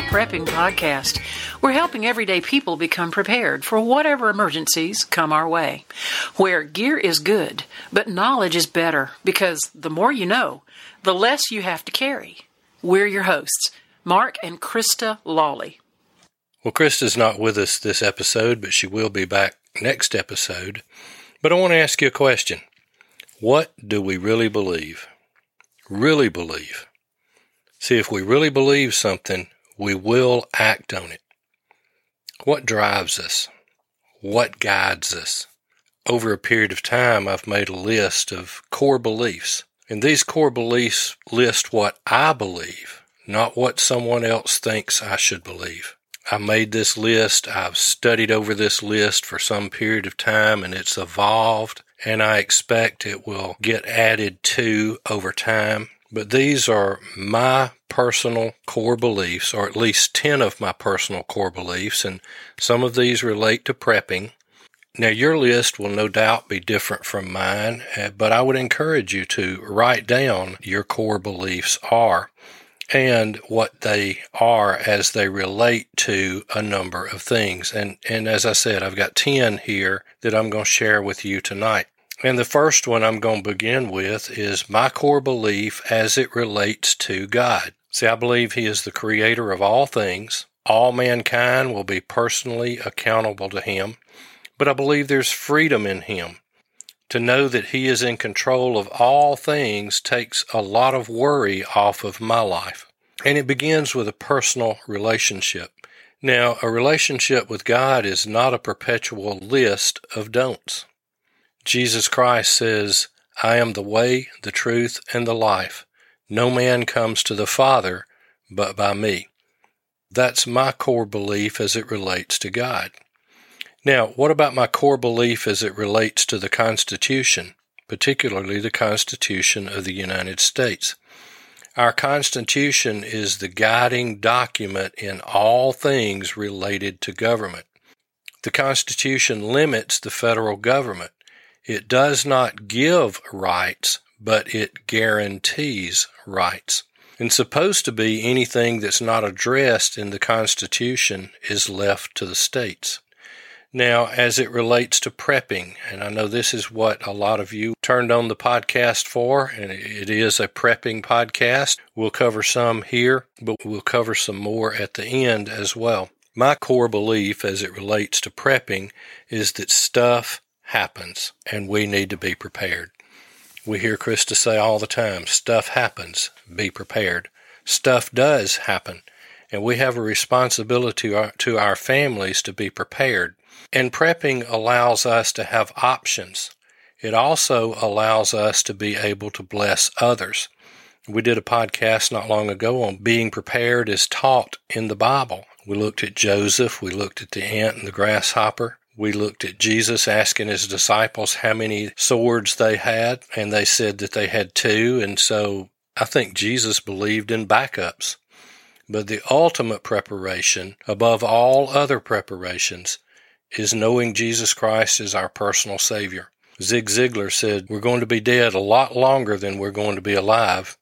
Prepping Podcast. We're helping everyday people become prepared for whatever emergencies come our way. Where gear is good, but knowledge is better because the more you know, the less you have to carry. We're your hosts, Mark and Krista Lawley. Well, Krista's not with us this episode, but she will be back next episode. But I want to ask you a question. What do we really believe? Really believe? See, if we really believe something, we will act on it. What drives us? What guides us? Over a period of time, I've made a list of core beliefs. And these core beliefs list what I believe, not what someone else thinks I should believe. I made this list. I've studied over this list for some period of time and it's evolved and I expect it will get added to over time. But these are my personal core beliefs, or at least 10 of my personal core beliefs, and some of these relate to prepping. Now, your list will no doubt be different from mine, eh, but I would encourage you to write down your core beliefs are and what they are as they relate to a number of things. And, and as I said, I've got 10 here that I'm going to share with you tonight. And the first one I'm going to begin with is my core belief as it relates to God. See, I believe He is the creator of all things. All mankind will be personally accountable to Him. But I believe there's freedom in Him. To know that He is in control of all things takes a lot of worry off of my life. And it begins with a personal relationship. Now, a relationship with God is not a perpetual list of don'ts. Jesus Christ says, I am the way, the truth, and the life. No man comes to the Father but by me. That's my core belief as it relates to God. Now, what about my core belief as it relates to the Constitution, particularly the Constitution of the United States? Our Constitution is the guiding document in all things related to government. The Constitution limits the federal government. It does not give rights, but it guarantees rights. And supposed to be anything that's not addressed in the Constitution is left to the states. Now, as it relates to prepping, and I know this is what a lot of you turned on the podcast for, and it is a prepping podcast. We'll cover some here, but we'll cover some more at the end as well. My core belief as it relates to prepping is that stuff happens and we need to be prepared. We hear Krista say all the time, stuff happens, be prepared. Stuff does happen, and we have a responsibility to our, to our families to be prepared. And prepping allows us to have options. It also allows us to be able to bless others. We did a podcast not long ago on being prepared is taught in the Bible. We looked at Joseph, we looked at the ant and the grasshopper, we looked at Jesus asking his disciples how many swords they had, and they said that they had two. And so I think Jesus believed in backups. But the ultimate preparation, above all other preparations, is knowing Jesus Christ as our personal Savior. Zig Ziglar said, We're going to be dead a lot longer than we're going to be alive.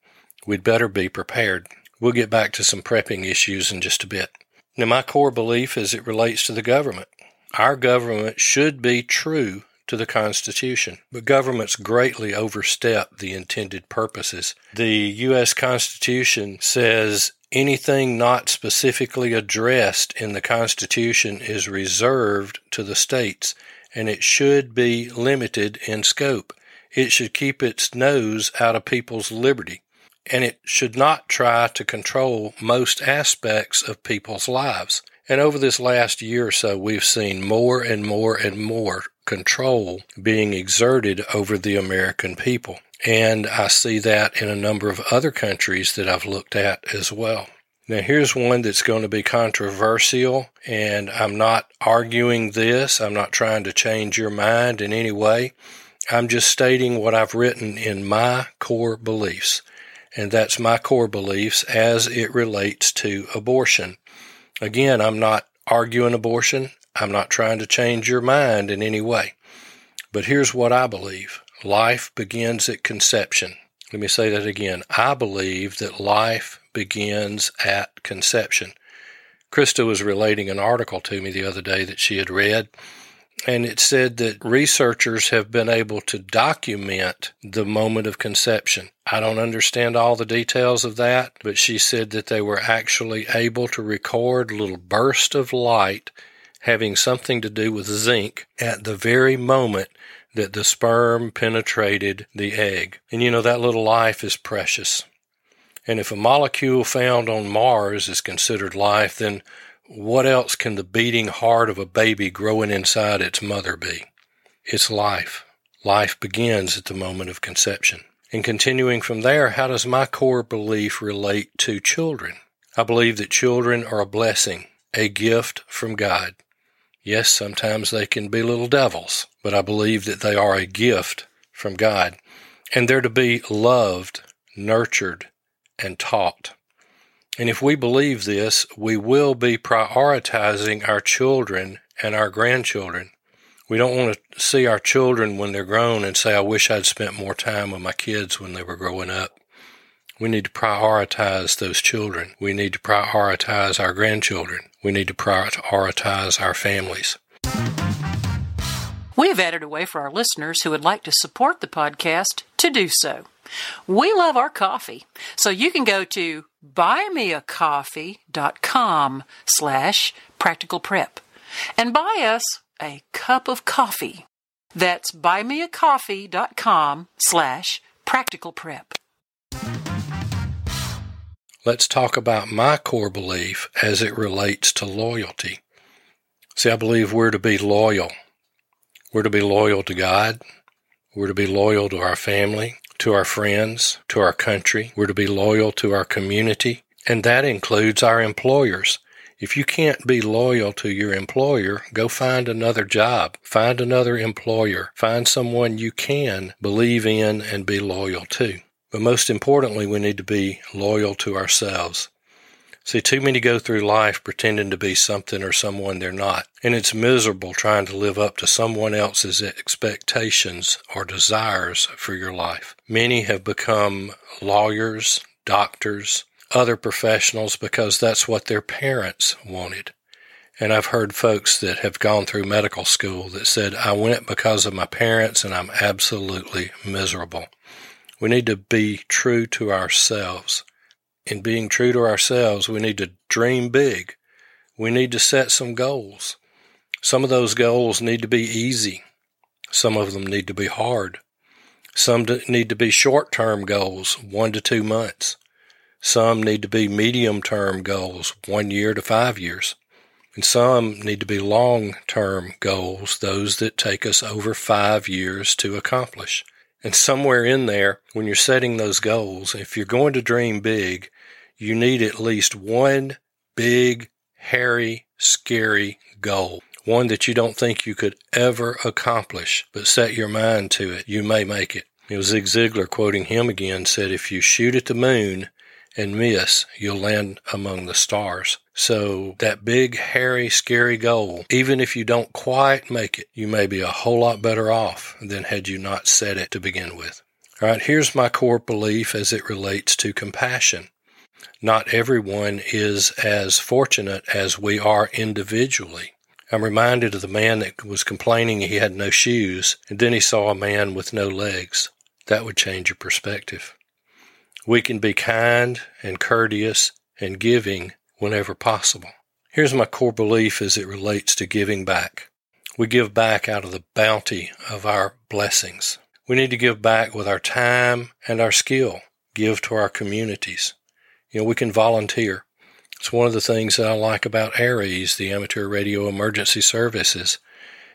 We'd better be prepared. We'll get back to some prepping issues in just a bit. Now, my core belief as it relates to the government our government should be true to the Constitution, but governments greatly overstep the intended purposes. The U.S. Constitution says anything not specifically addressed in the Constitution is reserved to the states, and it should be limited in scope. It should keep its nose out of people's liberty, and it should not try to control most aspects of people's lives. And over this last year or so, we've seen more and more and more control being exerted over the American people. And I see that in a number of other countries that I've looked at as well. Now, here's one that's going to be controversial, and I'm not arguing this. I'm not trying to change your mind in any way. I'm just stating what I've written in my core beliefs, and that's my core beliefs as it relates to abortion. Again, I'm not arguing abortion. I'm not trying to change your mind in any way. But here's what I believe life begins at conception. Let me say that again. I believe that life begins at conception. Krista was relating an article to me the other day that she had read, and it said that researchers have been able to document the moment of conception. I don't understand all the details of that, but she said that they were actually able to record little bursts of light having something to do with zinc at the very moment that the sperm penetrated the egg. And you know, that little life is precious. And if a molecule found on Mars is considered life, then what else can the beating heart of a baby growing inside its mother be? It's life. Life begins at the moment of conception. And continuing from there, how does my core belief relate to children? I believe that children are a blessing, a gift from God. Yes, sometimes they can be little devils, but I believe that they are a gift from God. And they're to be loved, nurtured, and taught. And if we believe this, we will be prioritizing our children and our grandchildren. We don't want to see our children when they're grown and say, I wish I'd spent more time with my kids when they were growing up. We need to prioritize those children. We need to prioritize our grandchildren. We need to prioritize our families. We have added a way for our listeners who would like to support the podcast to do so. We love our coffee, so you can go to buymeacoffee.com slash practical prep and buy us a cup of coffee. That's buymeacoffee.com slash practical prep. Let's talk about my core belief as it relates to loyalty. See, I believe we're to be loyal. We're to be loyal to God. We're to be loyal to our family to our friends, to our country. We're to be loyal to our community, and that includes our employers. If you can't be loyal to your employer, go find another job. Find another employer. Find someone you can believe in and be loyal to. But most importantly, we need to be loyal to ourselves. See, too many go through life pretending to be something or someone they're not, and it's miserable trying to live up to someone else's expectations or desires for your life. Many have become lawyers, doctors, other professionals because that's what their parents wanted. And I've heard folks that have gone through medical school that said, I went because of my parents and I'm absolutely miserable. We need to be true to ourselves in being true to ourselves, we need to dream big. We need to set some goals. Some of those goals need to be easy. Some of them need to be hard. Some need to be short term goals, one to two months. Some need to be medium term goals, one year to five years. And some need to be long term goals, those that take us over five years to accomplish. And somewhere in there, when you're setting those goals, if you're going to dream big, you need at least one big, hairy, scary goal. One that you don't think you could ever accomplish, but set your mind to it. You may make it. It was Zig Ziglar quoting him again said, if you shoot at the moon and miss, you'll land among the stars. So that big, hairy, scary goal, even if you don't quite make it, you may be a whole lot better off than had you not set it to begin with. All right, here's my core belief as it relates to compassion. Not everyone is as fortunate as we are individually. I'm reminded of the man that was complaining he had no shoes, and then he saw a man with no legs. That would change your perspective. We can be kind and courteous and giving whenever possible. Here's my core belief as it relates to giving back. We give back out of the bounty of our blessings. We need to give back with our time and our skill. Give to our communities. You know, we can volunteer. It's one of the things that I like about ARES, the Amateur Radio Emergency Services,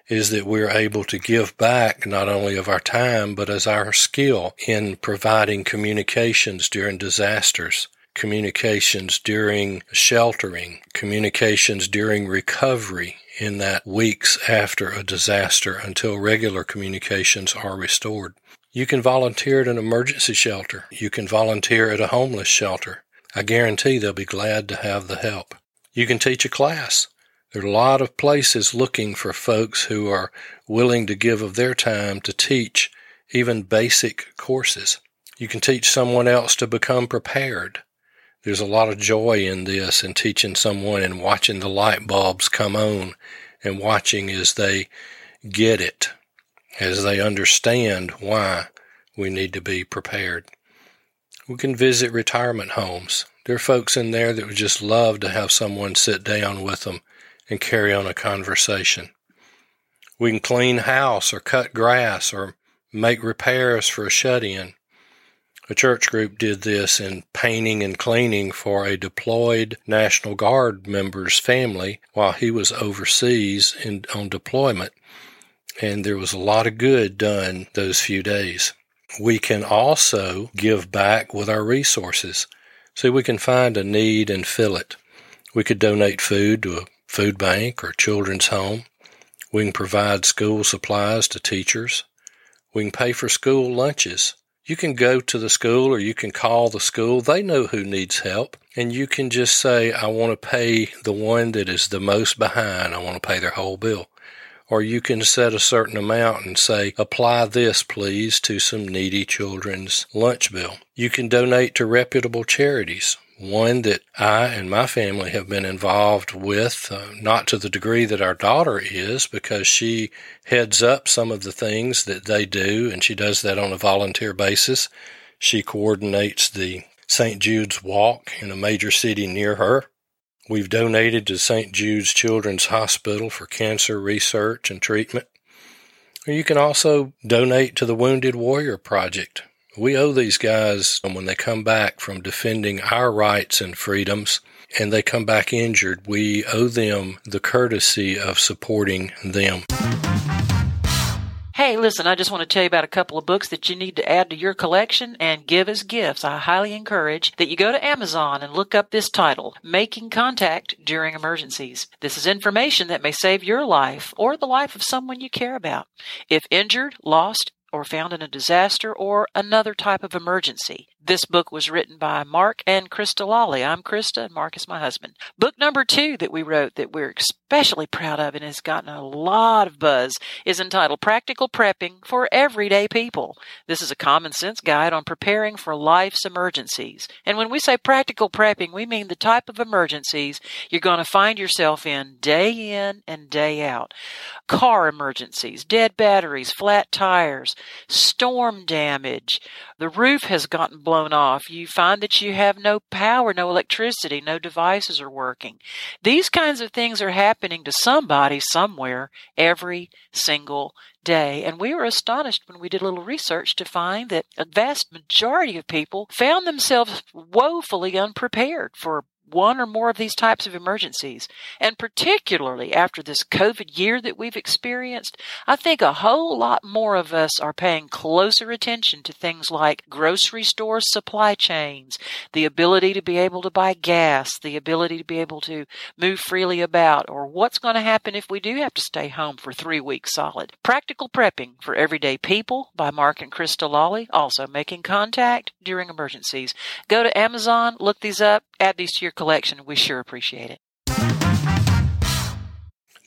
is that we're able to give back not only of our time, but as our skill in providing communications during disasters communications during sheltering, communications during recovery in that weeks after a disaster until regular communications are restored. You can volunteer at an emergency shelter. You can volunteer at a homeless shelter. I guarantee they'll be glad to have the help. You can teach a class. There are a lot of places looking for folks who are willing to give of their time to teach even basic courses. You can teach someone else to become prepared. There's a lot of joy in this and teaching someone and watching the light bulbs come on and watching as they get it, as they understand why we need to be prepared. We can visit retirement homes. There are folks in there that would just love to have someone sit down with them and carry on a conversation. We can clean house or cut grass or make repairs for a shut in. A church group did this in painting and cleaning for a deployed National Guard member's family while he was overseas in, on deployment. And there was a lot of good done those few days. We can also give back with our resources. See, we can find a need and fill it. We could donate food to a food bank or children's home. We can provide school supplies to teachers. We can pay for school lunches. You can go to the school or you can call the school. They know who needs help. And you can just say, I want to pay the one that is the most behind. I want to pay their whole bill. Or you can set a certain amount and say, apply this please to some needy children's lunch bill. You can donate to reputable charities one that I and my family have been involved with, uh, not to the degree that our daughter is, because she heads up some of the things that they do, and she does that on a volunteer basis. She coordinates the St. Jude's Walk in a major city near her. We've donated to St. Jude's Children's Hospital for cancer research and treatment. You can also donate to the Wounded Warrior Project, we owe these guys when they come back from defending our rights and freedoms and they come back injured, we owe them the courtesy of supporting them. Hey, listen, I just want to tell you about a couple of books that you need to add to your collection and give as gifts. I highly encourage that you go to Amazon and look up this title, Making Contact During Emergencies. This is information that may save your life or the life of someone you care about. If injured, lost, or found in a disaster or another type of emergency. This book was written by Mark and Krista Lawley. I'm Krista, and Mark is my husband. Book number two that we wrote that we're especially proud of and has gotten a lot of buzz is entitled Practical Prepping for Everyday People. This is a common sense guide on preparing for life's emergencies. And when we say practical prepping, we mean the type of emergencies you're going to find yourself in day in and day out. Car emergencies, dead batteries, flat tires, storm damage, the roof has gotten blown off. You find that you have no power, no electricity, no devices are working. These kinds of things are happening to somebody somewhere every single day. And we were astonished when we did a little research to find that a vast majority of people found themselves woefully unprepared for one or more of these types of emergencies. And particularly after this COVID year that we've experienced, I think a whole lot more of us are paying closer attention to things like grocery store supply chains, the ability to be able to buy gas, the ability to be able to move freely about, or what's going to happen if we do have to stay home for three weeks solid. Practical Prepping for Everyday People by Mark and Krista Lawley, also making contact during emergencies. Go to Amazon, look these up, add these to your collection. We sure appreciate it.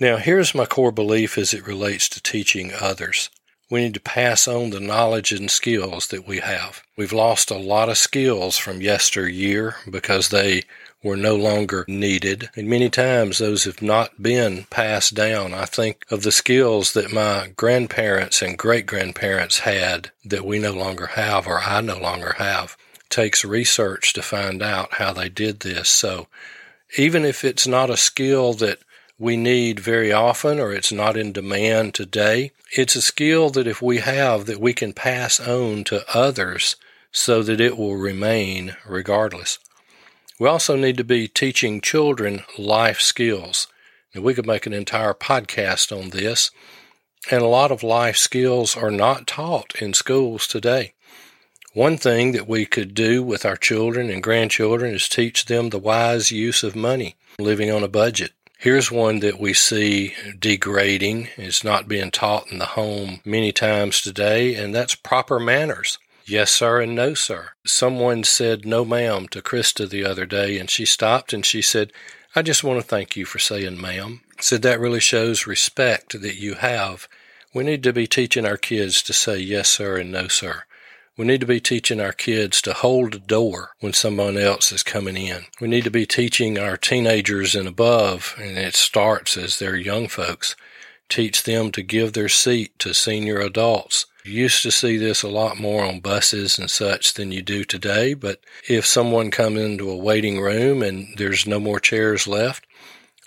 Now, here's my core belief as it relates to teaching others. We need to pass on the knowledge and skills that we have. We've lost a lot of skills from yesteryear because they were no longer needed. And many times those have not been passed down. I think of the skills that my grandparents and great grandparents had that we no longer have or I no longer have takes research to find out how they did this. So even if it's not a skill that we need very often or it's not in demand today, it's a skill that if we have that we can pass on to others so that it will remain regardless. We also need to be teaching children life skills. Now, we could make an entire podcast on this, and a lot of life skills are not taught in schools today. One thing that we could do with our children and grandchildren is teach them the wise use of money, living on a budget. Here's one that we see degrading. It's not being taught in the home many times today, and that's proper manners. Yes, sir, and no, sir. Someone said no, ma'am to Krista the other day, and she stopped and she said, I just want to thank you for saying ma'am. Said that really shows respect that you have. We need to be teaching our kids to say yes, sir, and no, sir. We need to be teaching our kids to hold the door when someone else is coming in. We need to be teaching our teenagers and above, and it starts as they're young folks, teach them to give their seat to senior adults. You used to see this a lot more on buses and such than you do today, but if someone comes into a waiting room and there's no more chairs left,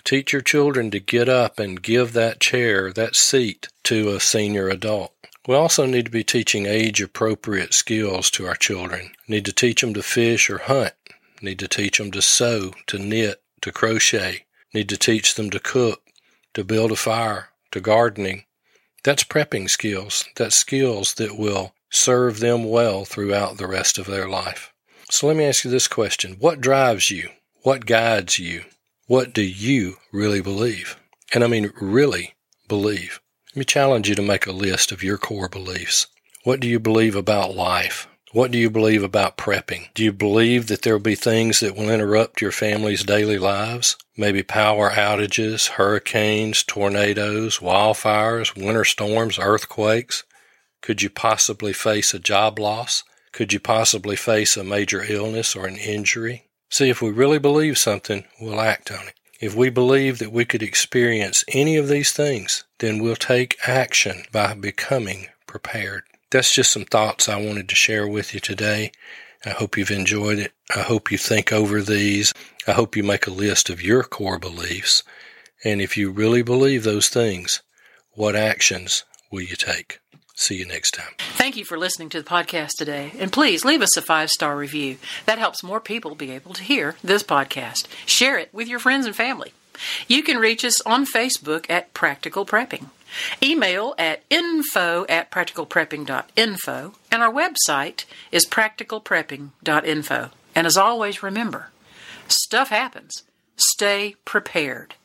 teach your children to get up and give that chair, that seat to a senior adult. We also need to be teaching age appropriate skills to our children. Need to teach them to fish or hunt. Need to teach them to sew, to knit, to crochet. Need to teach them to cook, to build a fire, to gardening. That's prepping skills. That's skills that will serve them well throughout the rest of their life. So let me ask you this question. What drives you? What guides you? What do you really believe? And I mean really believe. Let me challenge you to make a list of your core beliefs. What do you believe about life? What do you believe about prepping? Do you believe that there will be things that will interrupt your family's daily lives? Maybe power outages, hurricanes, tornadoes, wildfires, winter storms, earthquakes? Could you possibly face a job loss? Could you possibly face a major illness or an injury? See, if we really believe something, we'll act on it. If we believe that we could experience any of these things, then we'll take action by becoming prepared. That's just some thoughts I wanted to share with you today. I hope you've enjoyed it. I hope you think over these. I hope you make a list of your core beliefs. And if you really believe those things, what actions will you take? See you next time. Thank you for listening to the podcast today. And please leave us a five star review. That helps more people be able to hear this podcast. Share it with your friends and family. You can reach us on Facebook at Practical Prepping. Email at info at practicalprepping.info. And our website is practicalprepping.info. And as always, remember stuff happens. Stay prepared.